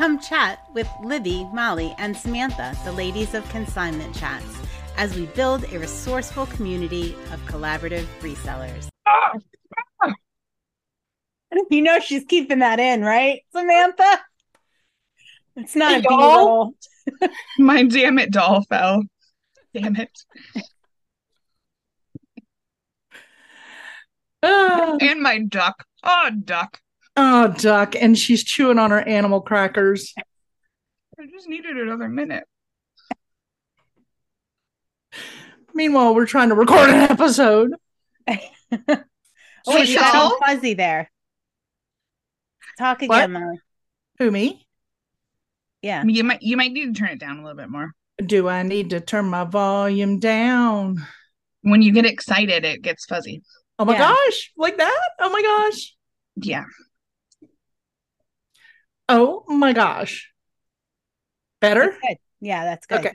Come chat with Libby, Molly, and Samantha, the ladies of Consignment Chats, as we build a resourceful community of collaborative resellers. You know she's keeping that in, right, Samantha? It's not Hey, a y'all. My damn it doll fell. Damn it. Oh, And my duck. Oh, duck. Oh, duck. And she's chewing on her animal crackers. I just needed another minute. Meanwhile, we're trying to record an episode. Oh, wait, you got all fuzzy there. Talk What? again, Molly. Who, me? Yeah. You might you might need to turn it down a little bit more. Do I need to turn my volume down? When you get excited, it gets fuzzy. Oh my Yeah. gosh, like that? Oh my gosh. Yeah. Oh my gosh. Better? That's good. Yeah, that's good. Okay.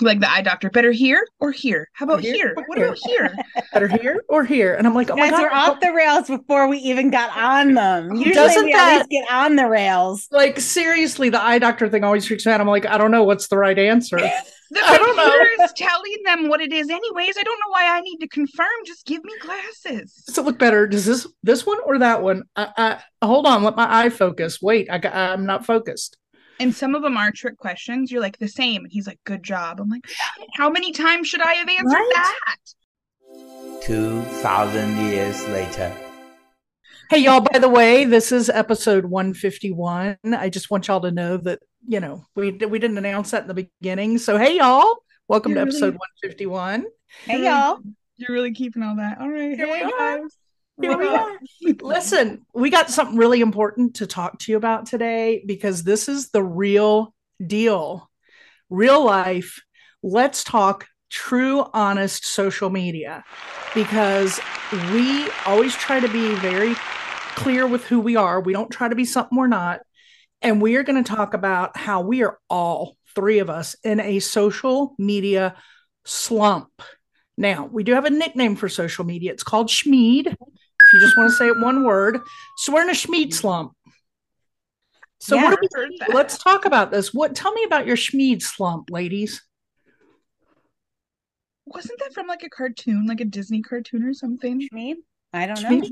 Like the eye doctor. Better here or here? How about Here here? What here? about here? Better here or here? And I'm like, oh my Guys, god. we're off the rails before we even got on them. Oh, Usually Doesn't we that- get on the rails. like seriously, the eye doctor thing always freaks me out. I'm like, I don't know what's the right answer. The I don't know. computer is telling them what it is anyways. I don't know why I need to confirm. Just give me glasses. Does it look better? Does this this one or that one? I, I hold on, let my eye focus. Wait, I I'm not focused. And some of them are trick questions. You're like the same. And he's like, good job. I'm like, how many times should I have answered Right? that? 2,000 years later. Hey y'all, by the way, this is episode 151. I just want y'all to know that, you know, we we didn't announce that in the beginning. So hey y'all, welcome You're to episode really- 151. Hey, y'all. You're really keeping all that. All right. Here we Hey, are. guys. Here we What are. Listen, we got something really important to talk to you about today because this is the real deal. Real life. Let's talk true, honest social media because we always try to be very clear with who we are. We don't try to be something we're not. And we are going to talk about how we are all three of us in a social media slump. Now, we do have a nickname for social media. It's called Schmeed if you just want to say it one word. So we're in a Schmeed slump. So Yeah. what we let's talk about this. What tell me about your Schmeed slump, ladies? Wasn't that from like a cartoon, like a Disney cartoon or something? Schmeed? I don't know.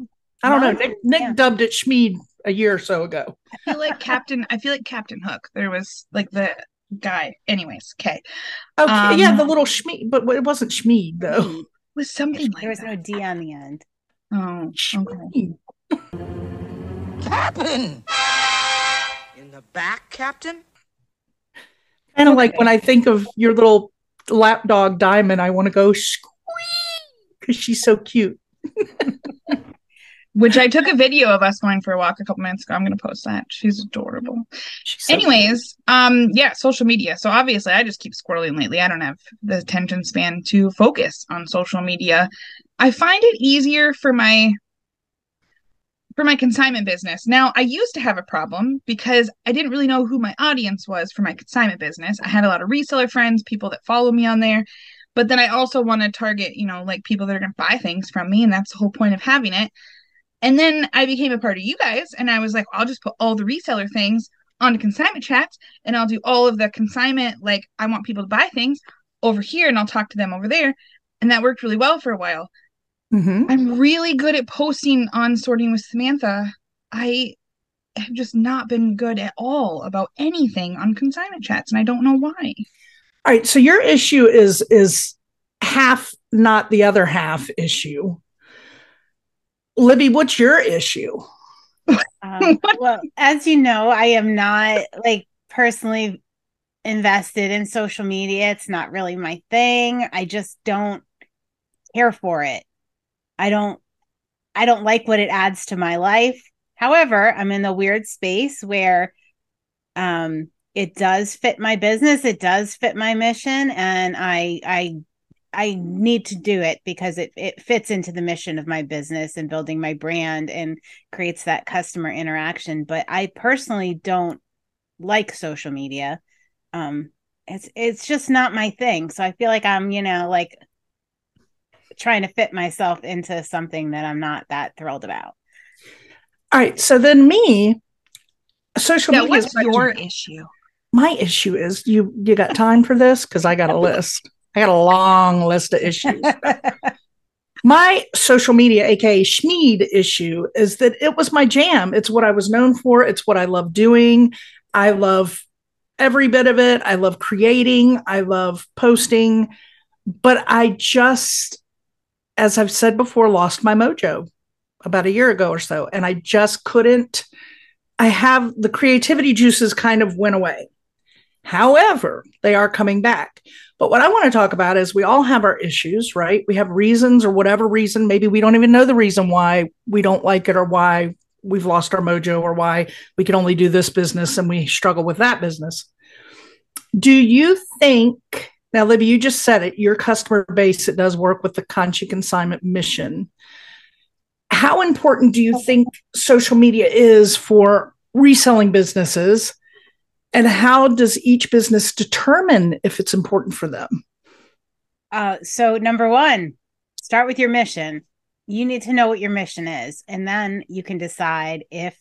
I don't know. No, Nick, Nick yeah. dubbed it Schmeed a year or so ago. I feel like Captain. I feel like Captain Hook. There was like the guy. Anyways, okay, Okay, Um, yeah, the little Schmeed, but it wasn't Schmeed though. Schmeed. was something like There was that. no D on the end. Oh, okay. Captain! In the back, Captain? Kind of like when I think of your little lapdog Diamond, I want to go squeak because she's so cute. Which I took a video of us going for a walk a couple minutes ago. I'm gonna post that. She's adorable. She's so Anyways, um, yeah, social media. So obviously, I just keep squirreling lately. I don't have the attention span to focus on social media. I find it easier for my for my consignment business. Now, I used to have a problem because I didn't really know who my audience was for my consignment business. I had a lot of reseller friends, people that follow me on there, but then I also want to target, you know, like people that are going to buy things from me, and that's the whole point of having it. And then I became a part of you guys, and I was like, I'll just put all the reseller things onto consignment chats, and I'll do all of the consignment, like I want people to buy things over here, and I'll talk to them over there. And that worked really well for a while. Mhm. I'm really good at posting on sorting with Samantha. I have just not been good at all about anything on consignment chats, and I don't know why. All right, so your issue is is half not the other half issue. Libby, what's your issue? Um, well, as you know, I am not like personally invested in social media. It's not really my thing. I just don't care for it. I don't I don't like what it adds to my life. However, I'm in the weird space where um it does fit my business, it does fit my mission and I I I need to do it because it it fits into the mission of my business and building my brand and creates that customer interaction. But i personally don't like social media. Um it's it's just not my thing. So i feel like i'm you know like trying to fit myself into something that i'm not that thrilled about. All right, so then me, social Yeah, media what's is my your jam. issue? my issue is you you got time for this? Because i got a list. I got a long list of issues. My social media aka schmeed issue is that it was my jam. It's what i was known for. It's what i love doing. I love every bit of it. I love creating. I love posting. But i just as i've said before lost my mojo about a year ago or so and i just couldn't i have the creativity juices kind of went away However, they are coming back. But what I want to talk about is we all have our issues, right? We have reasons or whatever reason. Maybe we don't even know the reason why we don't like it or why we've lost our mojo or why we can only do this business and we struggle with that business. Do you think, now, Libby, you just said it, your customer base, it does work with the Conchi consignment mission. How important do you think social media is for reselling businesses? and how does each business determine if it's important for them uh, so number one start with your mission you need to know what your mission is and then you can decide if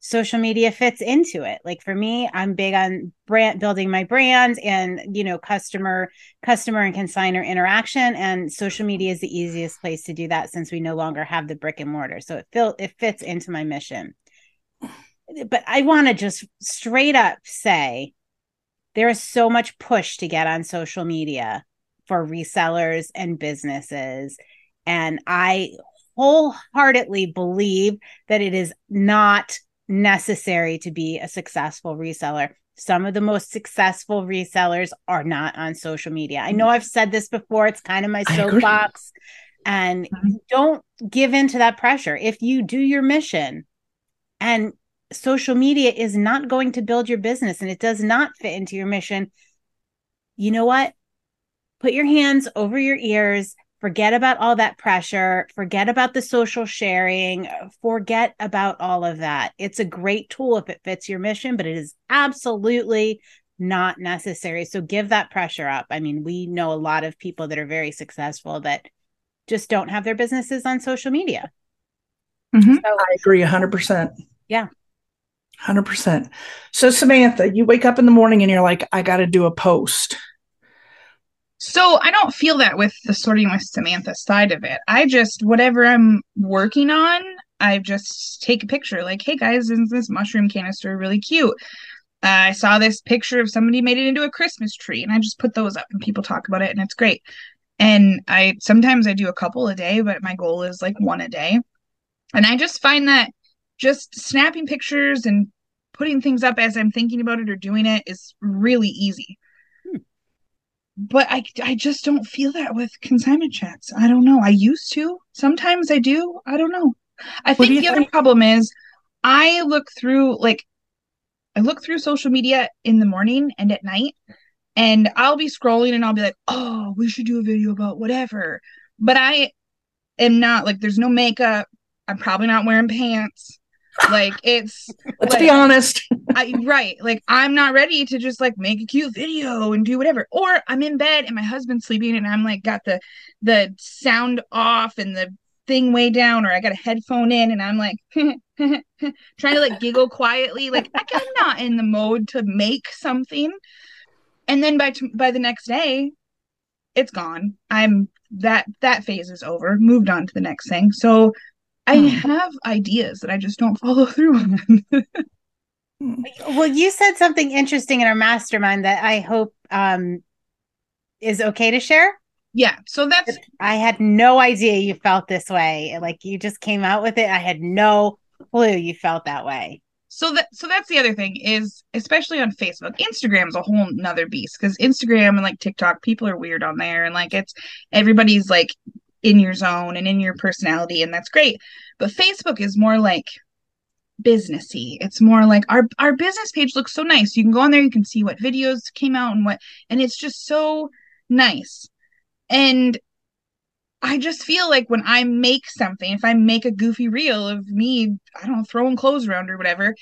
social media fits into it. Like for me i'm big on brand building my brand and you know customer customer and consigner interaction. And social media is the easiest place to do that since we no longer have the brick and mortar. So it fil- it fits into my mission. But I want to just straight up say there is so much push to get on social media for resellers and businesses. And I wholeheartedly believe that it is not necessary to be a successful reseller. Some of the most successful resellers are not on social media. I know I've said this before, it's kind of my soapbox. And Mhm. don't give in to that pressure. If you do your mission and social media is not going to build your business and it does not fit into your mission, you know what? Put your hands over your ears, forget about all that pressure, forget about the social sharing, forget about all of that. It's a great tool if it fits your mission, but it is absolutely not necessary. So give that pressure up. I mean, we know a lot of people that are very successful that just don't have their businesses on social media. Mhm. So i agree 100% Yeah. 100% so samantha you wake up in the morning and you're like i got to do a post So I don't feel that with the sorting with Samantha side of it. I just whatever I'm working on, I just take a picture. Like, hey guys, isn't this mushroom canister really cute? Uh, I saw this picture of somebody made it into a Christmas tree, and I just put those up, and people talk about it, and it's great. And I sometimes I do a couple a day, but my goal is like one a day. And I just find that just snapping pictures and putting things up as I'm thinking about it or doing it is really easy but I I just don't feel that with consignment chats. I don't know. I used to. Sometimes I do. I don't know. I What think the other problem is I look through like I look through social media in the morning and at night and I'll be scrolling and I'll be like, "Oh, we should do a video about whatever." But I am not like there's no makeup. I'm probably not wearing pants. Like it's let's like, be honest I right. Like I'm not ready to just like make a cute video and do whatever. Or I'm in bed and my husband's sleeping and I'm like got the the sound off and the thing way down or I got a headphone in and I'm like trying to like giggle quietly. Like I'm not in the mode to make something. And then by t- by the next day, it's gone. I'm that that phase is over. Moved on to the next thing. So I Hmm. have ideas that I just don't follow through on. Well, you said something interesting in our mastermind that I hope um, is okay to share. yeah. So that's I had no idea you felt this way. Like you just came out with it. I had no clue you felt that way. so that so that's the other thing is especially on facebook instagram's a whole nother beast because instagram and like tiktok people are weird on there and like it's everybody's like in your zone and in your personality and that's great but facebook is more like businessy it's more like our our business page looks so nice you can go on there you can see what videos came out and what and it's just so nice and I just feel like when I make something, if I make a goofy reel of me, I don't know, throwing clothes around or whatever,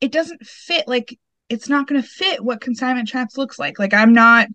it doesn't fit. Like, it's not going to fit what consignment chats looks like. Like, I'm not,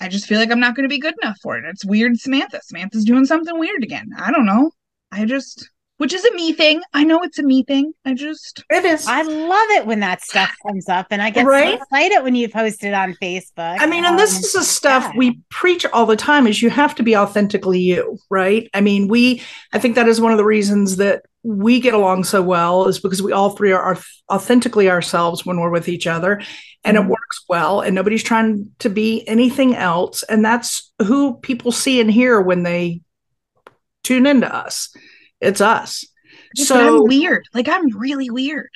I just feel like I'm not going to be good enough for it. It's weird, Samantha. Samantha's doing something weird again. I don't know. I just, which is a me thing. I know it's a me thing. I just It is. I love it when that stuff comes up, and I get Right? so excited when you post it on Facebook. I mean, and this Um, is the stuff yeah. we preach all the time is you have to be authentically you, right? I mean, we I think that is one of the reasons that we get along so well is because we all three are, are authentically ourselves when we're with each other and it Mhm. works well and nobody's trying to be anything else and that's who people see and hear when they tune into us. It's us. so So I'm weird. Like I'm really weird.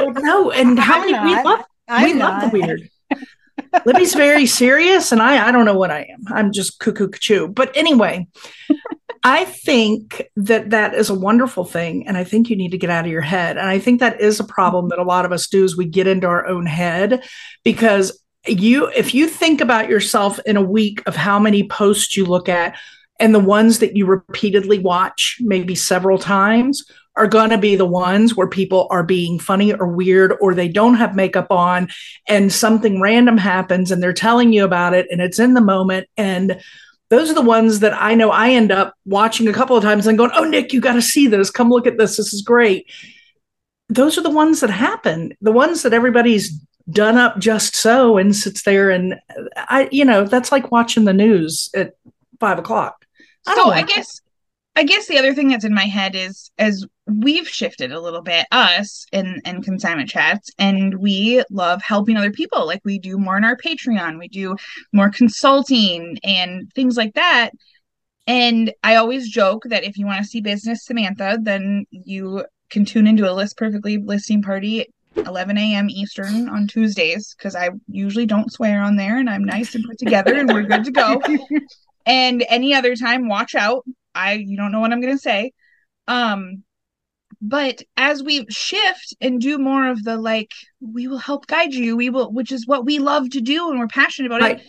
no, and how I'm many we love I'm we love the weird. Libby's very serious, and I I don't know what I am. I'm just cuckoo choo. But anyway, I think that that is a wonderful thing, and I think you need to get out of your head. And I think that is a problem that a lot of us do is we get into our own head because you if you think about yourself in a week of how many posts you look at and the ones that you repeatedly watch maybe several times are going to be the ones where people are being funny or weird or they don't have makeup on and something random happens and they're telling you about it and it's in the moment and those are the ones that I know I end up watching a couple of times and going, "Oh Nick, you got to see this. Come look at this. This is great." Those are the ones that happen. The ones that everybody's done up just so and sits there and I, you know, that's like watching the news at five o'clock. I so I guess I guess the other thing that's in my head is as we've shifted a little bit, us in and consignment chats, and we love helping other people. Like we do more in our Patreon, we do more consulting and things like that. And I always joke that if you want to see business Samantha, then you can tune into a list perfectly listing party 11 a.m. Eastern on Tuesdays because I usually don't swear on there and I'm nice and put together and we're good to go. and any other time, watch out. I you don't know what I'm gonna say. Um but as we shift and do more of the like we will help guide you we will which is what we love to do and we're passionate about Right. it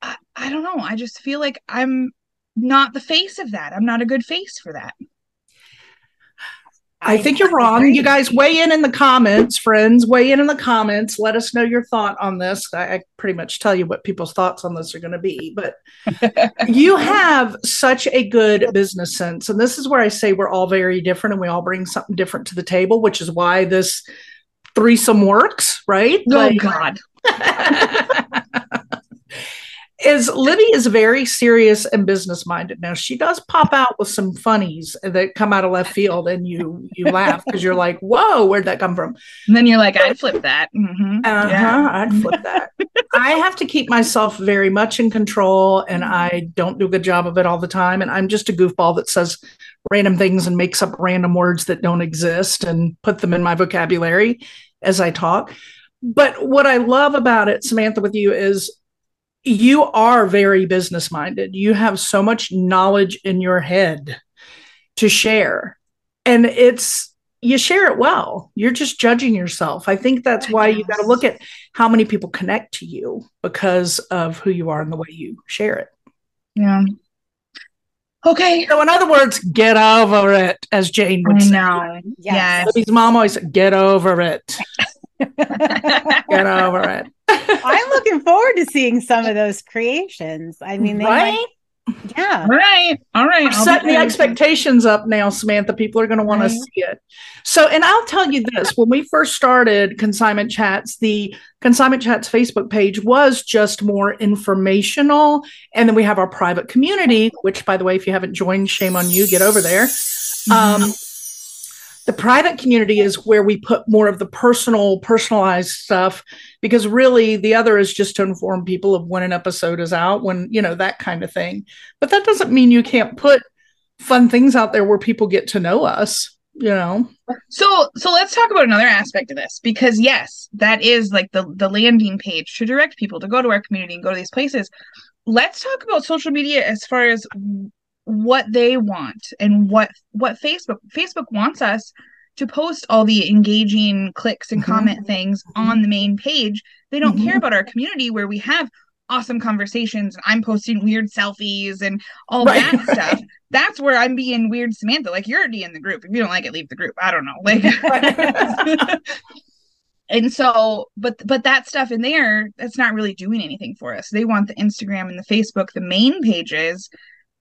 I, I don't know. I just feel like i'm not the face of that. I'm not a good face for that I think you're wrong. agree. You guys weigh in in the comments, friends. Weigh in in the comments. Let us know your thought on this. I, I pretty much tell you what people's thoughts on this are going to be, but you have such a good business sense. And this is where I say we're all very different and we all bring something different to the table, which is why this threesome works, right? oh Like- god is Libby is very serious and business minded. Now she does pop out with some funnies that come out of left field, and you you laugh because you're like, "Whoa, where'd that come from?" and then you're like i'd flip that hmm Uh huh. I'd flip that. I have to keep myself very much in control, and I don't do a good job of it all the time. And I'm just a goofball that says random things and makes up random words that don't exist and put them in my vocabulary as I talk. But what I love about it, Samantha, with you is you are very business minded. You have so much knowledge in your head to share. And it's, you share it well. You're just judging yourself. I think that's why you got to look at how many people connect to you because of who you are and the way you share it. yeah okay So, in other words, get over it, as Jane i would say. know Yes. yes Libby's mom always said, get over it. Get over it. I'm looking forward to seeing some of those creations. I mean, they right? might, yeah. all right all right We're setting the expectations up now, Samantha. People are going to want to see it. So, and I'll tell you this when we first started Consignment Chats, the Consignment Chats Facebook page was just more informational. And then we have our private community, which, by the way, if you haven't joined, shame on you, get over there. Um, the private community is where we put more of the personal, personalized stuff because really the other is just to inform people of when an episode is out, when, you know, that kind of thing. But that doesn't mean you can't put fun things out there where people get to know us, you know? So so let's talk about another aspect of this because yes, that is like the the landing page to direct people to go to our community and go to these places. Let's talk about social media as far as what they want and what what Facebook Facebook wants us to post all the engaging clicks and Mhm. comment things on the main page. They don't Mhm. care about our community where we have awesome conversations and I'm posting weird selfies and all Right, that right. stuff. That's where I'm being weird Samantha. Like you're already in the group. If you don't like it, leave the group. I don't know. Like and so but but that stuff in there that's not really doing anything for us they want the instagram and the facebook the main pages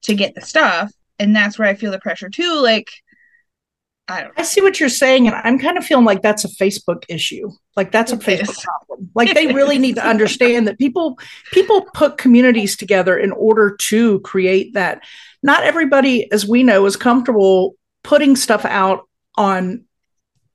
to get the stuff and that's where i feel the pressure too like I don't I see what you're saying, and I'm kind of feeling like that's a Facebook issue. Like that's a Facebook problem. Like they really need to understand that people people put communities together in order to create that. Not everybody, as we know, is comfortable putting stuff out on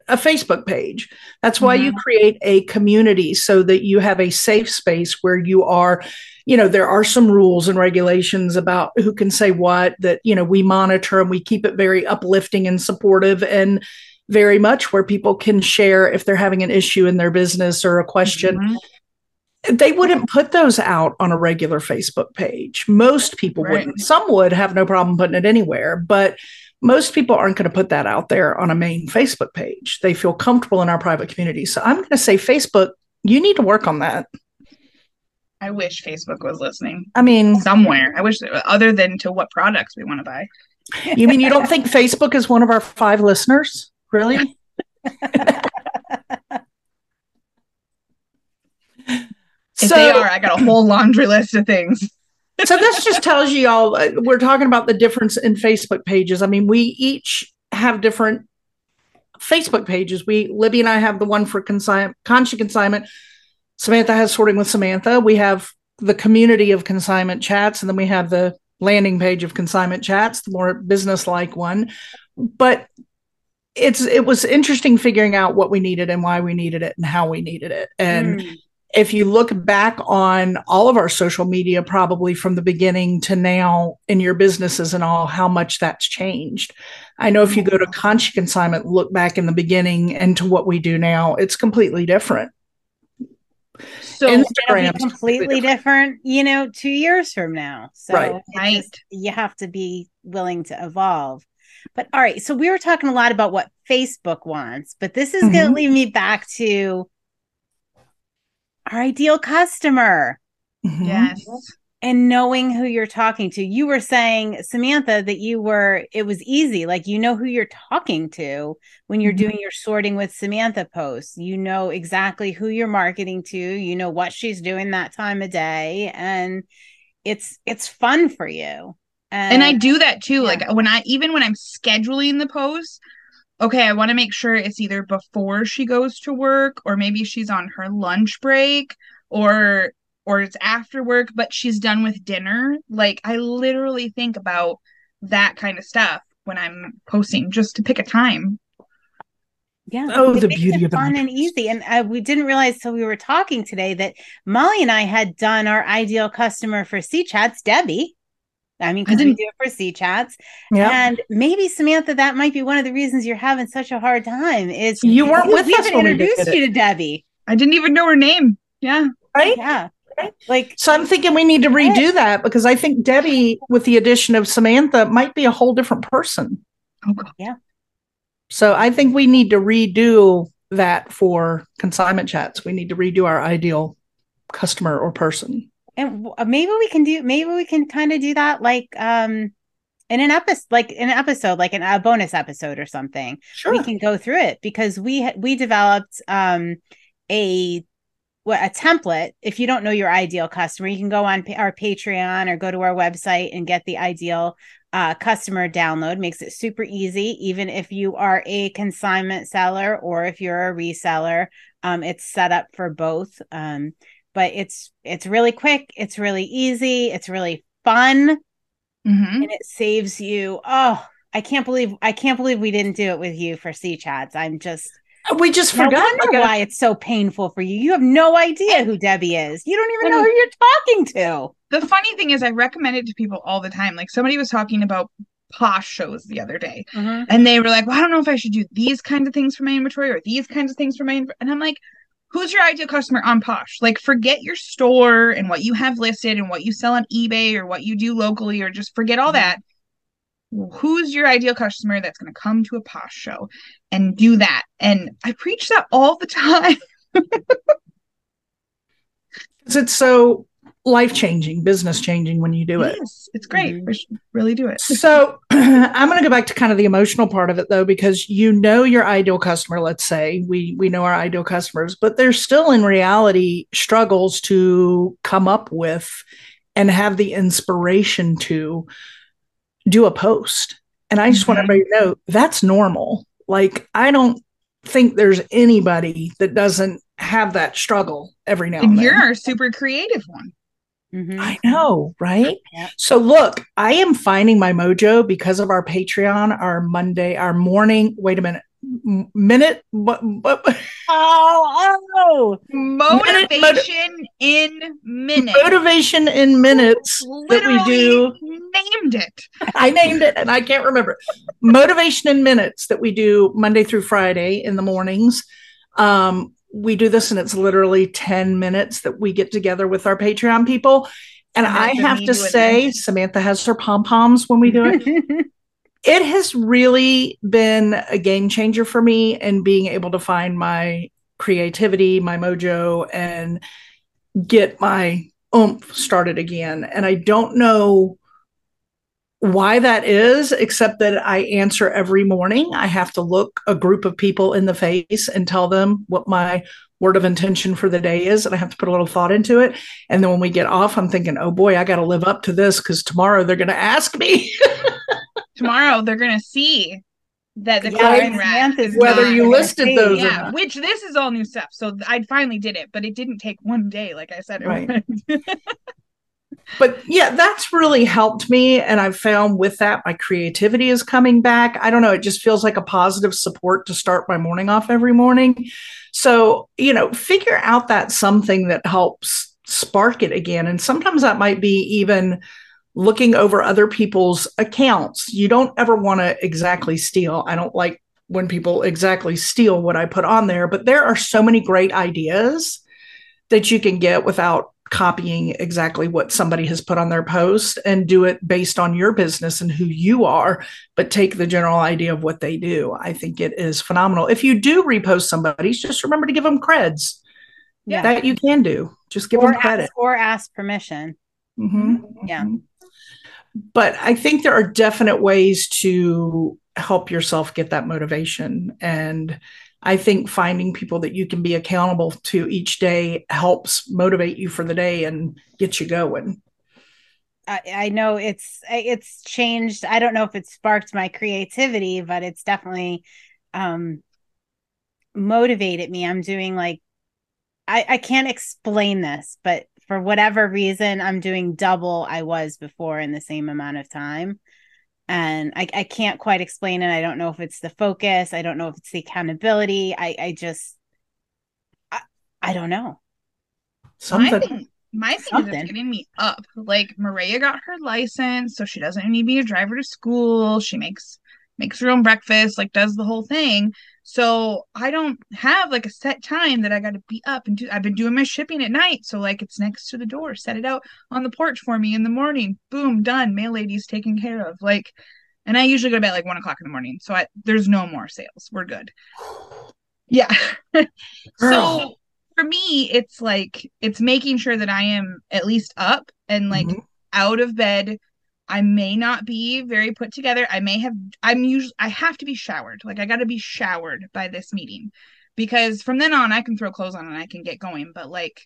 a Facebook page. That's why you create a community so that you have a safe space where you are, you know, there are some rules and regulations about who can say what that, you know, we monitor and we keep it very uplifting and supportive and very much where people can share if they're having an issue in their business or a question. Mhm. They wouldn't put those out on a regular Facebook page. Most people Right. wouldn't. Some would have no problem putting it anywhere, but most people aren't going to put that out there on a main Facebook page. They feel comfortable in our private community. So I'm going to say, Facebook, you need to work on that. I wish Facebook was listening I mean, somewhere. I wish, other than to what products we want to buy. you mean you don't think Facebook is one of our five listeners? Really? If they are, I got a whole laundry list of things. So this just tells you all uh, we're talking about the difference in Facebook pages. I mean, we each have different Facebook pages. We Libby and I have the one for consign conscious consignment. Samantha has sorting with Samantha. We have the community of consignment chats, and then we have the landing page of consignment chats, the more business like one. But it's it was interesting figuring out what we needed and why we needed it and how we needed it. And Mm. If you look back on all of our social media, probably from the beginning to now in your businesses and all, how much that's changed. I know if you go to Conscious Consignment, look back in the beginning and to what we do now, it's completely different. So, Instagram. It'll be Instagram's completely different, you know, two years from now. So Right. Right. just- you have to be willing to evolve. But all right, so we were talking a lot about what Facebook wants, but this is going to mm-hmm. lead me back to our ideal customer Mhm. yes. and knowing who you're talking to. You were saying, Samantha, that you were, it was easy. Like you know who you're talking to when you're Mhm. doing your sorting with Samantha posts. You know exactly who you're marketing to, you know what she's doing that time of day. And it's it's fun for you. And I do that too. yeah. Like when I, even when I'm scheduling the post, okay, I want to make sure it's either before she goes to work or maybe she's on her lunch break or or it's after work but she's done with dinner like i literally think about that kind of stuff when i'm posting just to pick a time Yeah. Oh, it the makes beauty it of the fun and easy. And uh, we didn't realize till we were talking today that Molly and I had done our ideal customer for C chats, Debbie. I mean, I we didn't- do it for C chats. Yeah. And maybe Samantha, that might be one of the reasons you're having such a hard time. Is You weren't with we us when we introduced did it. you to Debbie. i didn't even know her name yeah Right? Yeah. Right. Like So I'm thinking we need to redo that because I think Debbie, with the addition of Samantha, might be a whole different person. oh god So I think we need to redo that for consignment chats. We need to redo our ideal customer or person. And uh, maybe we can do maybe we can kind of do that like um in an episode like in an episode like an, a bonus episode or something. Sure. we can go through it because we we developed um a what a template if you don't know your ideal customer you can go on our patreon or go to our website and get the ideal uh, customer download. Makes it super easy. Even if you are a consignment seller or if you're a reseller um, it's set up for both. Um, but it's it's really quick it's really easy it's really fun hmm and it saves you oh i can't believe i can't believe we didn't do it with you for c chats i'm just we just I forgot. wonder why it's so painful for you. You have no idea who Debbie is. You don't even know who you're talking to. the funny thing is i recommend it to people all the time like somebody was talking about posh shows the other day and they were like well i don't know if i should do these kinds of things for my inventory or these kinds of things for my inv-" and i'm like who's your ideal customer on posh like forget your store and what you have listed and what you sell on ebay or what you do locally or just forget all Mhm. that who's your ideal customer that's going to come to a posh show and do that and i preach that all the time. Because it's so life changing, business changing when you do it. yes it's great Mhm. we should really do it So I'm going to go back to kind of the emotional part of it though, because you know your ideal customer. Let's say we we know our ideal customers, but there's still in reality struggles to come up with and have the inspiration to do a post. And I just want Mhm. everybody to know that's normal. Like, I don't think there's anybody that doesn't have that struggle every now and, And then. you're our super creative one. Mhm. I know, right? So look, I am finding my mojo because of our Patreon, our Monday, our morning. Wait a minute, M- minute. What? what Oh, oh. Motivation in minutes. motivation in minutes that we do. named it. I named it and I can't remember. Motivation in minutes that we do Monday through Friday in the mornings. Um, we do this and it's literally 10 minutes that we get together with our Patreon people. And I have to say. Samantha has her pom poms when we do it. it has really been a game changer for me in being able to find my creativity, my mojo, and get my oomph started again. And I don't know why that is, except that I answer every morning. I have to look a group of people in the face and tell them what my word of intention for the day is. And I have to put a little thought into it. And then when we get off, I'm thinking, oh boy, I got to live up to this because tomorrow they're going to ask me. Tomorrow they're gonna see that the Yeah, chlorine rat is Whether you listed see, those or yeah, not. which this is all new stuff. So I finally did it, but it didn't take one day, like I said. Right. but yeah, that's really helped me. And I've found with that, my creativity is coming back. I don't know. It just feels like a positive support to start my morning off every morning. So, you know, figure out that something that helps spark it again. And sometimes that might be even looking over other people's accounts. You don't ever want to exactly steal. I don't like when people exactly steal what I put on there, but there are so many great ideas that you can get without copying exactly what somebody has put on their post and do it based on your business and who you are, but take the general idea of what they do. I think it is phenomenal. If you do repost somebody's, just remember to give them creds. Yeah. That you can do. Just give or them credit. ask, or ask permission. Mhm, Yeah. mhm. But I think there are definite ways to help yourself get that motivation. And I think finding people that you can be accountable to each day helps motivate you for the day and get you going. I, I know it's it's changed. I don't know if it sparked my creativity, but it's definitely um motivated me. I'm doing like I, I can't explain this, but for whatever reason, I'm doing double I was before in the same amount of time. And I, I can't quite explain it. I don't know if it's the focus. I don't know if it's the accountability. I, I just I, I don't know. my Something. thing, my thing is Something. it's getting me up. Like Maria got her license, so she doesn't need me to drive her to school. She makes makes her own breakfast, like does the whole thing. So I don't have like a set time that I got to be up and do. I've been doing my shipping at night, so like it's next to the door. Set it out on the porch for me in the morning. Boom, done. Mail lady's taken care of. Like, and I usually go to bed like one o'clock in the morning, so I there's no more sales. We're good. Yeah. So for me, it's like it's making sure that I am at least up and like Mhm. out of bed. I may not be very put together. I may have I'm usually I have to be showered. Like I got to be showered by this meeting because from then on I can throw clothes on and I can get going, but like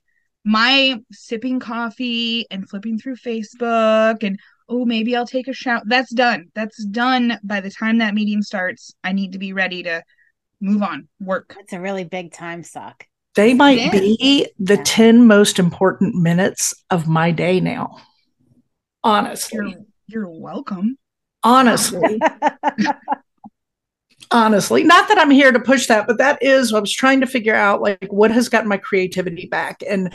my sipping coffee and flipping through Facebook and oh maybe I'll take a shower. That's done. That's done by the time that meeting starts. I need to be ready to move on, work. It's a really big time suck. They might Yeah. be the Yeah. 10 most important minutes of my day now. Honestly. You're welcome. Honestly. honestly not that i'm here to push that but that is what i was trying to figure out like what has gotten my creativity back and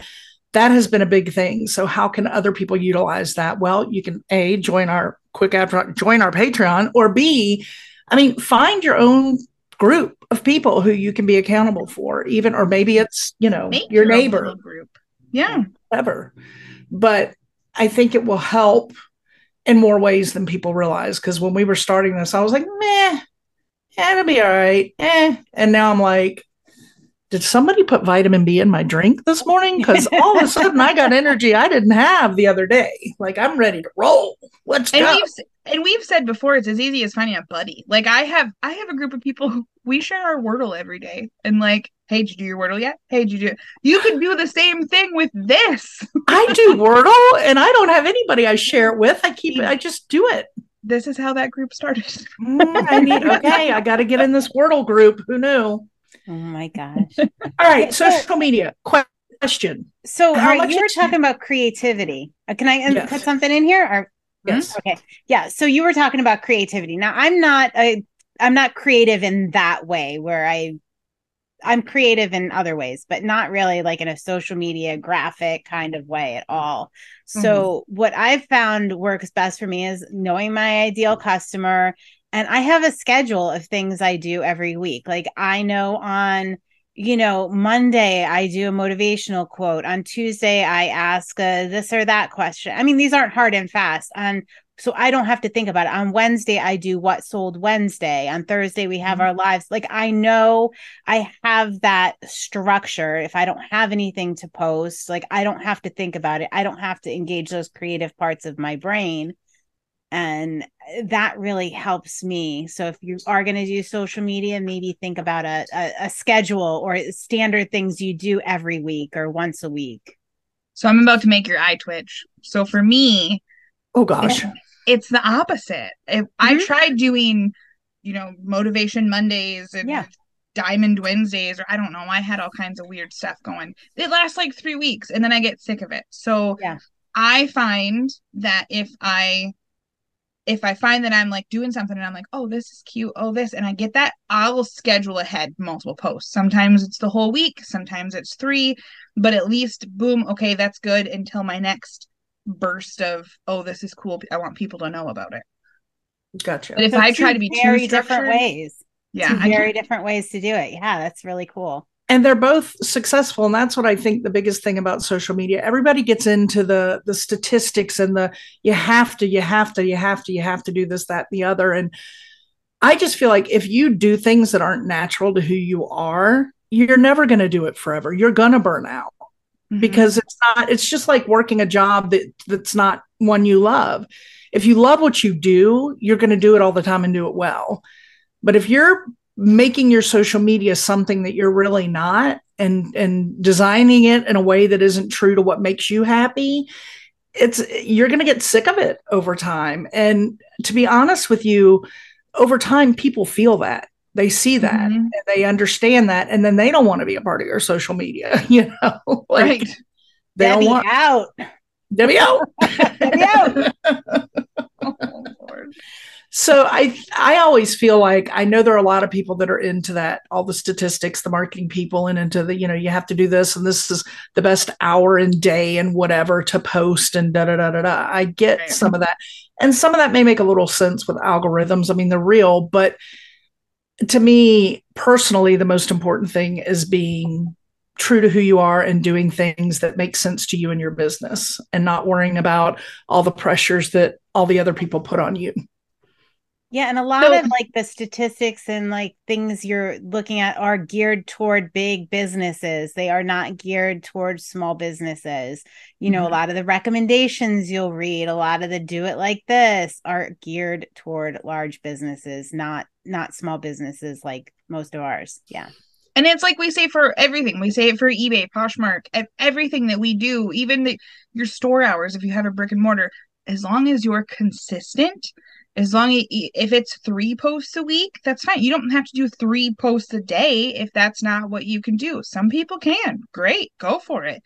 that has been a big thing so how can other people utilize that well you can a join our quick after join our patreon or b i mean find your own group of people who you can be accountable for even or maybe it's you know Make your own neighbor group. Yeah. ever. But I think it will help in more ways than people realize. Because when we were starting this, I was like, meh, yeah, it'll be all right. Eh. And now I'm like, did somebody put vitamin B in my drink this morning? Because all of a sudden I got energy I didn't have the other day. Like I'm ready to roll. Let's And go. we've and we've said before it's as easy as finding a buddy. Like I have I have a group of people who we share our Wordle every day. And like, hey, did you do your Wordle yet? Hey, did you do it? You could do the same thing with this. I do Wordle and I don't have anybody I share it with. I keep it, I just do it. this is how that group started. Mm, I need okay. I got to get in this Wordle group. Who knew? Oh my gosh. All right, So- social media question. So How are, you were talking about creativity. Uh, Can I uh, Yes. put something in here? Or Yes. Okay. Yeah. So you were talking about creativity. Now I'm not a I'm not creative in that way where I I'm creative in other ways, but not really like in a social media graphic kind of way at all. Mm-hmm. So what I've found works best for me is knowing my ideal customer and I have a schedule of things I do every week. Like I know on you know, Monday I do a motivational quote. On Tuesday I ask a this or that question. I mean, these aren't hard and fast. On so I don't have to think about it. On Wednesday I do what sold Wednesday. On Thursday we have mm-hmm. our lives. Like I know I have that structure. If I don't have anything to post, like I don't have to think about it. I don't have to engage those creative parts of my brain. And that really helps me. So if you are going to do social media, maybe think about a, a, a schedule or standard things you do every week or once a week. So I'm about to make your eye twitch. So for me, Oh gosh. It's the opposite. If I Mhm. tried doing, you know, motivation Mondays and Yeah. diamond Wednesdays, or I don't know, I had all kinds of weird stuff going. It lasts like three weeks and then I get sick of it. So Yeah. I find that if I if I find that I'm like doing something and I'm like, oh, this is cute, oh, this, and I get that, I will schedule ahead multiple posts. Sometimes it's the whole week, sometimes it's three, but at least, boom, okay, that's good until my next burst of, oh, this is cool. I want people to know about it. Gotcha. But if So I try to be very different ways, yeah, two very can't- different ways to do it. Yeah, that's really cool. and they're both successful and that's what i think the biggest thing about social media everybody gets into the the statistics and the you have to you have to you have to you have to do this that the other and i just feel like if you do things that aren't natural to who you are you're never going to do it forever you're going to burn out Mhm. because it's not it's just like working a job that that's not one you love. If you love what you do you're going to do it all the time and do it well. But if you're making your social media something that you're really not and and designing it in a way that isn't true to what makes you happy it's you're going to get sick of it over time. And to be honest with you over time people feel that they see that Mhm. and they understand that and then they don't want to be a part of your social media you know like right. they Debbie don't want out. Debbie out. Debbie out. Oh, Lord. So I I always feel like I know there are a lot of people that are into that, all the statistics, the marketing people, and into the, you know, you have to do this and this is the best hour and day and whatever to post and da da da da da. I get some of that. And some of that may make a little sense with algorithms. I mean, they're real, but to me personally, the most important thing is being true to who you are and doing things that make sense to you and your business and not worrying about all the pressures that all the other people put on you. Yeah, and a lot So- of like the statistics and like things you're looking at are geared toward big businesses. They are not geared towards small businesses. You know, Mhm. a lot of the recommendations you'll read, a lot of the do it like this are geared toward large businesses, not not small businesses like most of ours. Yeah. And it's like we say for everything. We say it for eBay, Poshmark, everything that we do, even the, your store hours, if you have a brick and mortar, as long as you're consistent, as long as if it's three posts a week, that's fine. You don't have to do three posts a day if that's not what you can do. Some people can. Great, go for it.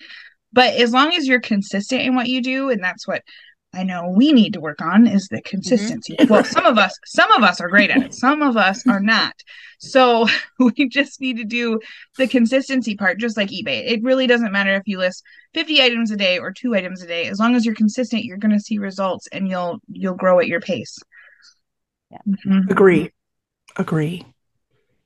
But as long as you're consistent in what you do, and that's what I know we need to work on is the consistency. Well, some of us, some of us are great at it. Some of us are not. So we just need to do the consistency part, just like eBay. It really doesn't matter if you list 50 items a day or two items a day. As long as you're consistent, you're going to see results and you'll you'll grow at your pace. Yeah. Mhm. Agree. Agree.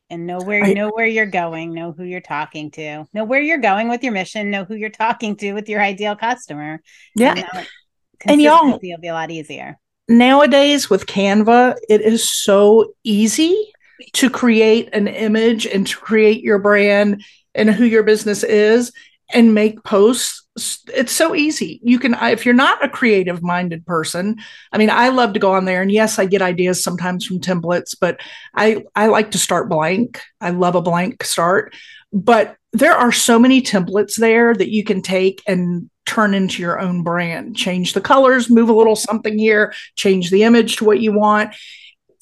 And know where I- know where you're going, know who you're talking to, know where you're going with your mission, know who you're talking to with your ideal customer. Yeah. And, y'all- will be a lot easier. Nowadays with Canva, it is so easy to create an image and to create your brand and who your business is and make posts. It's so easy. You can, if you're not a creative minded person, I mean, I love to go on there and yes, I get ideas sometimes from templates, but I, I like to start blank. I love a blank start, but there are so many templates there that you can take and turn into your own brand. Change the colors, move a little something here, change the image to what you want.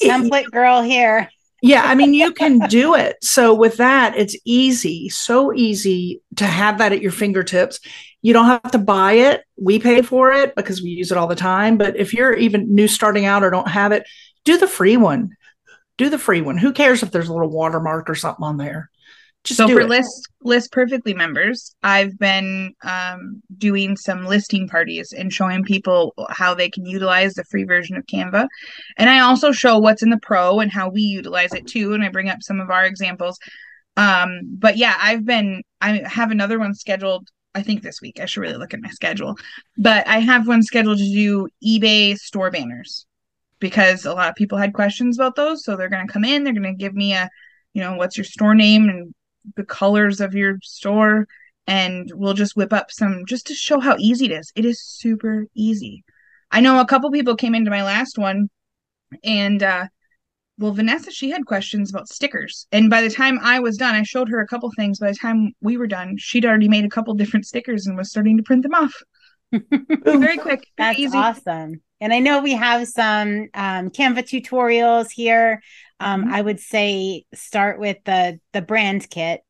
Template it, girl here. yeah, I mean, you can do it. So, with that, it's easy, so easy to have that at your fingertips. You don't have to buy it. We pay for it because we use it all the time. But if you're even new starting out or don't have it, do the free one. Do the free one. Who cares if there's a little watermark or something on there? Just so for it. list list perfectly members, I've been um, doing some listing parties and showing people how they can utilize the free version of Canva, and I also show what's in the pro and how we utilize it too. And I bring up some of our examples. Um, but yeah, I've been I have another one scheduled I think this week. I should really look at my schedule. But I have one scheduled to do eBay store banners because a lot of people had questions about those. So they're going to come in, they're going to give me a, you know, what's your store name and the colors of your store. And we'll just whip up some just to show how easy it is. It is super easy. I know a couple people came into my last one and uh, well vanessa she had questions about stickers and by the time i was done i showed her a couple things by the time we were done she'd already made a couple different stickers and was starting to print them off very quick very that's easy. awesome and i know we have some um, canva tutorials here um, mm-hmm. i would say start with the the brand kit.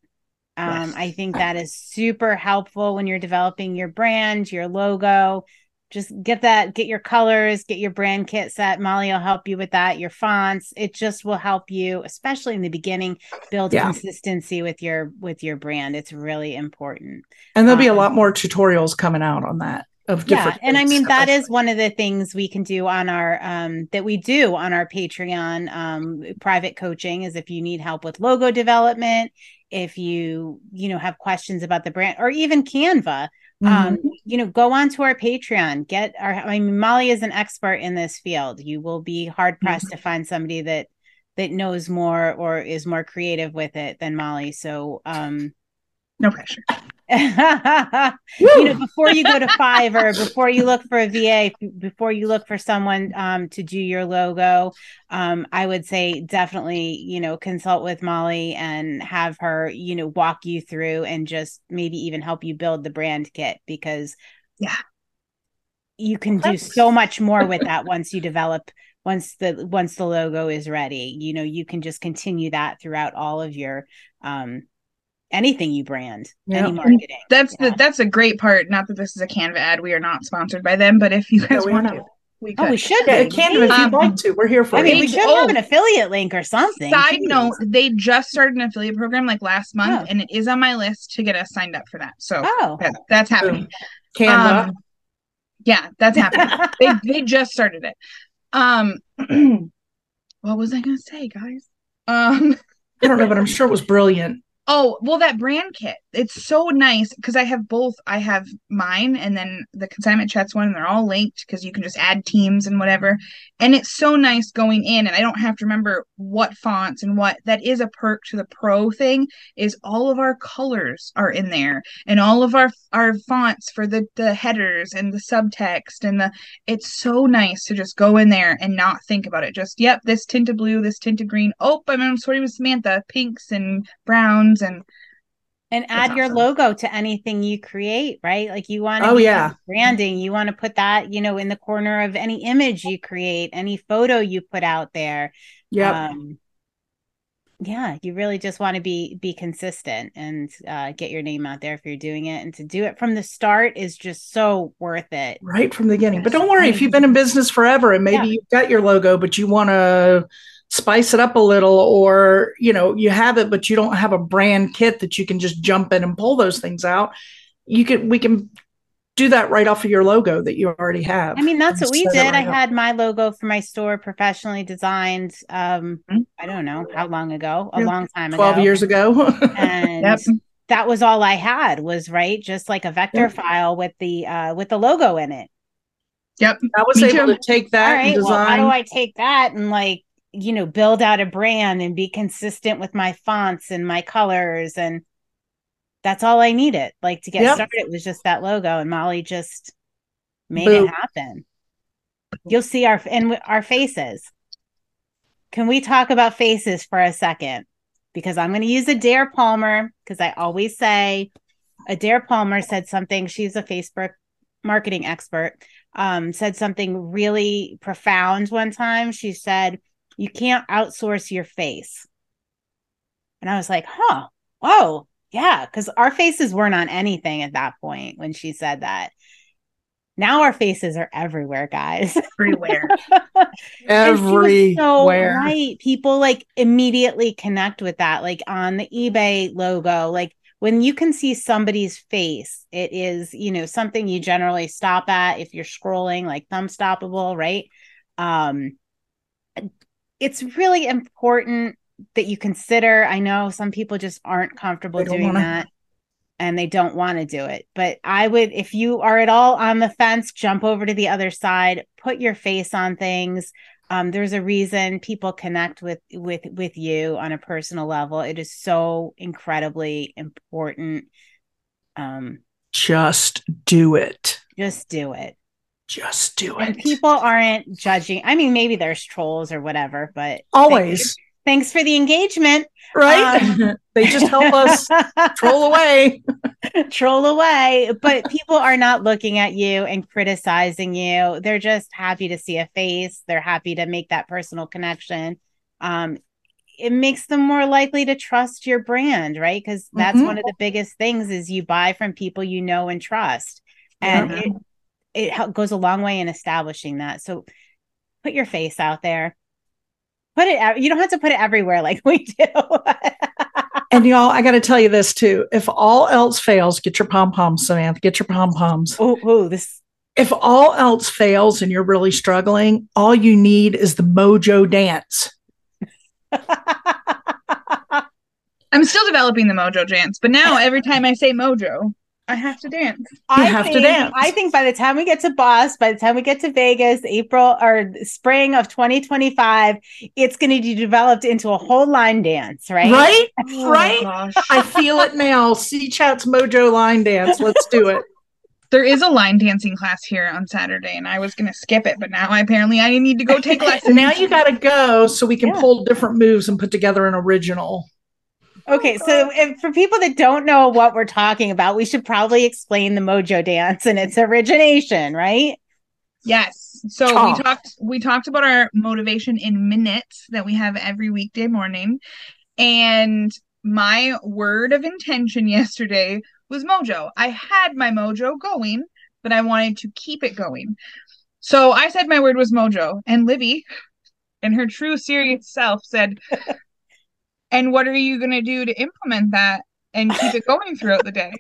Um, yes. i think that is super helpful when you're developing your brand your logo. Just get that get your colors get your brand kit set. Molly will help you with that your fonts. It just will help you especially in the beginning build yeah. consistency with your with your brand. It's really important. And there'll um, be a um, lot more tutorials coming out on that of yeah and i mean that is one of the things we can do on our um that we do on our patreon um private coaching is if you need help with logo development if you you know have questions about the brand or even canva um, mm-hmm. you know, go on to our Patreon. Get our. I mean, Molly is an expert in this field. You will be hard pressed mm-hmm. to find somebody that that knows more or is more creative with it than Molly. So, um, no pressure. You know, before you go to Fiverr, before you look for a VA, before you look for someone um, to do your logo, um, I would say definitely, you know, consult with Molly and have her, you know, walk you through and just maybe even help you build the brand kit because, yeah, you can do so much more with that once you develop once the once the logo is ready. You know you can just continue that throughout all of your um anything you brand, yeah. any marketing. That's yeah. the that's a great part. Not that this is a Canva ad. We are not sponsored by them, but if you guys want to. We oh, we should. Yeah, Canva, if you'd like to, we're here for. I mean, we should oh, have an affiliate link or something. Side Jeez. note: They just started an affiliate program like last month, oh. and it is on my list to get us signed up for that. So, oh, that, that's happening. Canva. Um, yeah, that's happening. they they just started it. Um, what was I going to say, guys? Um, I don't know, but I'm sure it was brilliant. Oh, well, that brand kit. It's so nice because I have both. I have mine and then the consignment chats one, and they're all linked because you can just add teams and whatever. And it's so nice going in, and I don't have to remember what fonts and what. That is a perk to the pro thing. Is all of our colors are in there, and all of our our fonts for the the headers and the subtext and the. It's so nice to just go in there and not think about it. Just yep, this tinted blue, this tinted green. Oh, I'm sorry with Samantha. Pinks and browns and and add your logo to anything you create right? Like you want to oh yeah. branding. You want to put that you know in the corner of any image you create any photo you put out there. Yeah um, yeah you really just want to be be consistent and uh, get your name out there if you're doing it. And to do it from the start is just so worth it. Right from the beginning. But don't worry if you've been in business forever and maybe yeah. you've got your logo but you want to spice it up a little or you know you have it but you don't have a brand kit that you can just jump in and pull those things out you can we can do that right off of your logo that you already have i mean that's what we did right i up. had my logo for my store professionally designed um mm-hmm. i don't know how long ago a yeah, long time 12 ago years ago and yep. that was all i had was right just like a vector yep. file with the uh with the logo in it Yep. I was able too. to take that right, and design. Well, how do I take that and like you know build out a brand and be consistent with my fonts and my colors and that's all i needed like to get yep. started it was just that logo and molly just made Boom. it happen you'll see our and our faces can we talk about faces for a second because i'm going to use adair palmer because i always say adair palmer said something she's a facebook marketing expert, um, said something really profound one time. She said, You can't outsource your face. And I was like, Huh, whoa, yeah, because our faces weren't on anything at that point when she said that. Now our faces are everywhere, guys. Everywhere. Everywhere. so right. People like immediately connect with that, like on the eBay logo, like when you can see somebody's face, it is, you know, something you generally stop at if you're scrolling, like thumb stoppable, right? Um, it's really important that you consider. I know some people just aren't comfortable doing wanna... that and they don't want to do it. But I would, if you are at all on the fence, jump over to the other side, put your face on things um, there's a reason people connect with with with you on a personal level it is so incredibly important um just do it just do it just do and it. people aren't judging. I mean maybe there's trolls or whatever but always. Thanks for the engagement. Right? Um, they just help us troll away. Troll away. But people are not looking at you and criticizing you. They're just happy to see a face. They're happy to make that personal connection. Um it makes them more likely to trust your brand right? Because that's mm-hmm. one of the biggest things is you buy from people you know and trust. And it, it goes a long way in establishing that. So put your face out there. Put it out. you don't have to put it everywhere like we do. And y'all i got to tell you this too. If all else fails get your pom poms samantha. Get your pom poms oh, oh this if all else fails and you're really struggling all you need is the mojo dance. I'm still developing the mojo dance but now every time i say mojo I have to dance. You I have think, to dance. I think by the time we get to Boss, by the time we get to Vegas, April or spring of 2025, it's going to be developed into a whole line dance, right? Right? Oh, right? I feel it now. C Chat's Mojo line dance. Let's do it. There is a line dancing class here on Saturday, and I was going to skip it, but now I, apparently I need to go take lessons. now you got to go so we can yeah. pull different moves and put together an original. Okay, so for people that don't know what we're talking about, we should probably explain the Mojo dance and its origination, right? Yes. So oh. we talked we talked about our motivation in minutes that we have every weekday morning. And my word of intention yesterday was mojo. I had my mojo going, but I wanted to keep it going. So I said my word was mojo, and Libby, in her true serious self, said, and what are you going to do to implement that and keep it going throughout the day?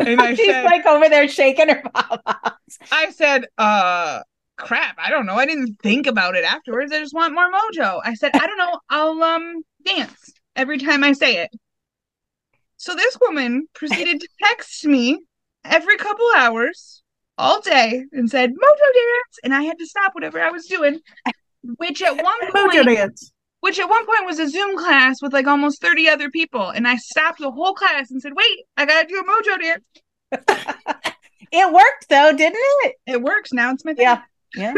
And I She's said, like over there shaking her pop-ups. I said, uh, crap, I don't know. I didn't think about it afterwards. I just want more mojo. I said, I don't know. I'll um dance every time I say it. So this woman proceeded to text me every couple hours all day and said, Mojo dance. And I had to stop whatever I was doing, which at one point Mojo dance which at one point was a Zoom class with like almost 30 other people. And I stopped the whole class and said, wait, I got to do a mojo dance. it worked though, didn't it? It works. Now it's my thing. Yeah. Yeah.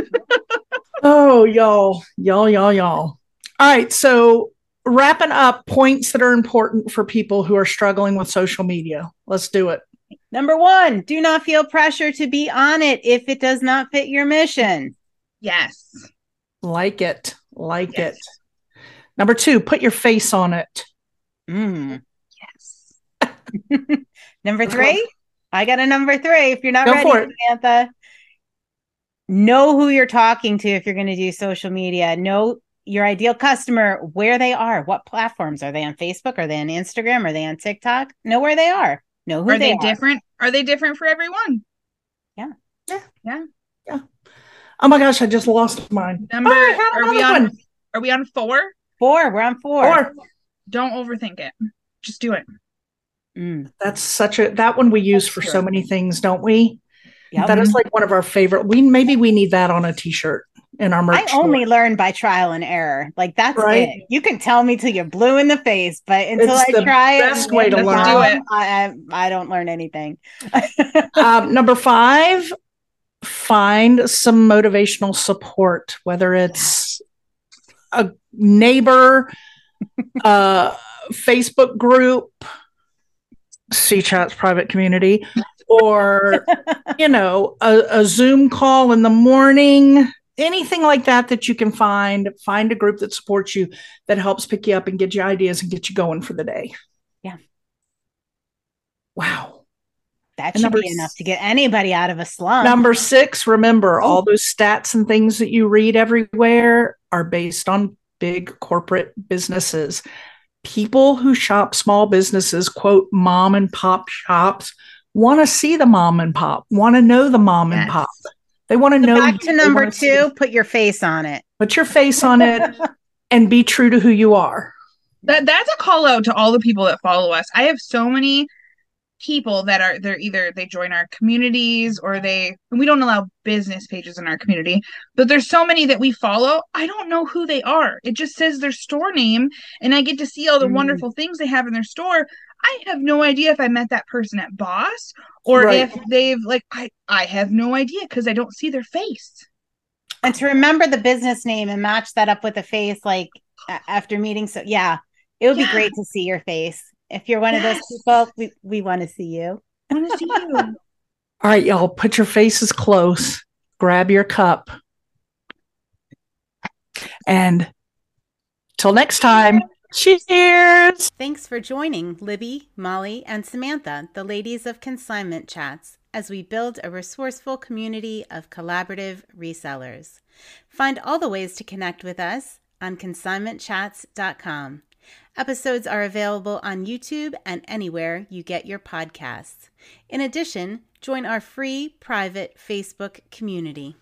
oh, y'all, y'all, y'all, y'all. All right. So, wrapping up points that are important for people who are struggling with social media. Let's do it. Number one, do not feel pressure to be on it if it does not fit your mission. Yes. Like it. Like yes. it. Number two, put your face on it. Mm. Yes. number three, I got a number three. If you're not Go ready, Samantha, know who you're talking to if you're going to do social media. Know your ideal customer, where they are, what platforms are they on Facebook? Are they on Instagram? Are they on TikTok? Know where they are. Know who are they, they different? Are they different for everyone? Yeah. Yeah. Yeah. Yeah. Oh my gosh, I just lost mine. Number oh, are we on one. are we on four? Four. We're on four. Four. Don't overthink it. Just do it. Mm. That's such a that one we use That's for true. so many things, don't we? Yep. That is like one of our favorite. We maybe we need that on a t-shirt in our merch. I only store. learn by trial and error. Like that's right. it. You can tell me till you're blue in the face, but until it's I try best it, way to learn. Do it. I, I don't learn anything. um, number five, find some motivational support, whether it's a neighbor, uh, Facebook group, C Chat's private community, or you know a, a zoom call in the morning anything like that that you can find find a group that supports you that helps pick you up and get you ideas and get you going for the day Yeah. wow That should be enough to get anybody out of a slump. number six remember Oh. all those stats and things that you read everywhere are based on big corporate businesses people who shop small businesses quote mom and pop shops want to see the mom and pop want to know the mom and pop they want to So know back you. to number two, put your face on it. put your face on it and be true to who you are That that's a call out to all the people that follow us. I have so many people that are they're either they join our communities or they and we don't allow business pages in our community, but there's so many that we follow. I don't know who they are. It just says their store name and I get to see all the Mm. wonderful things they have in their store. I have no idea if I met that person at Boss or Right. if they've like I I have no idea because I don't see their face. And to remember the business name and match that up with a face, like after meeting. So yeah, it would be great to see your face. If you're one of those people, we, we want to see you. I want to see you. all right y'all put your faces close grab your cup and till next time cheers Thanks for joining Libby, Molly, and Samantha, the ladies of Consignment Chats, as we build a resourceful community of collaborative resellers. Find all the ways to connect with us on consignmentchats.com. Episodes are available on YouTube and anywhere you get your podcasts. In addition, join our free private Facebook community.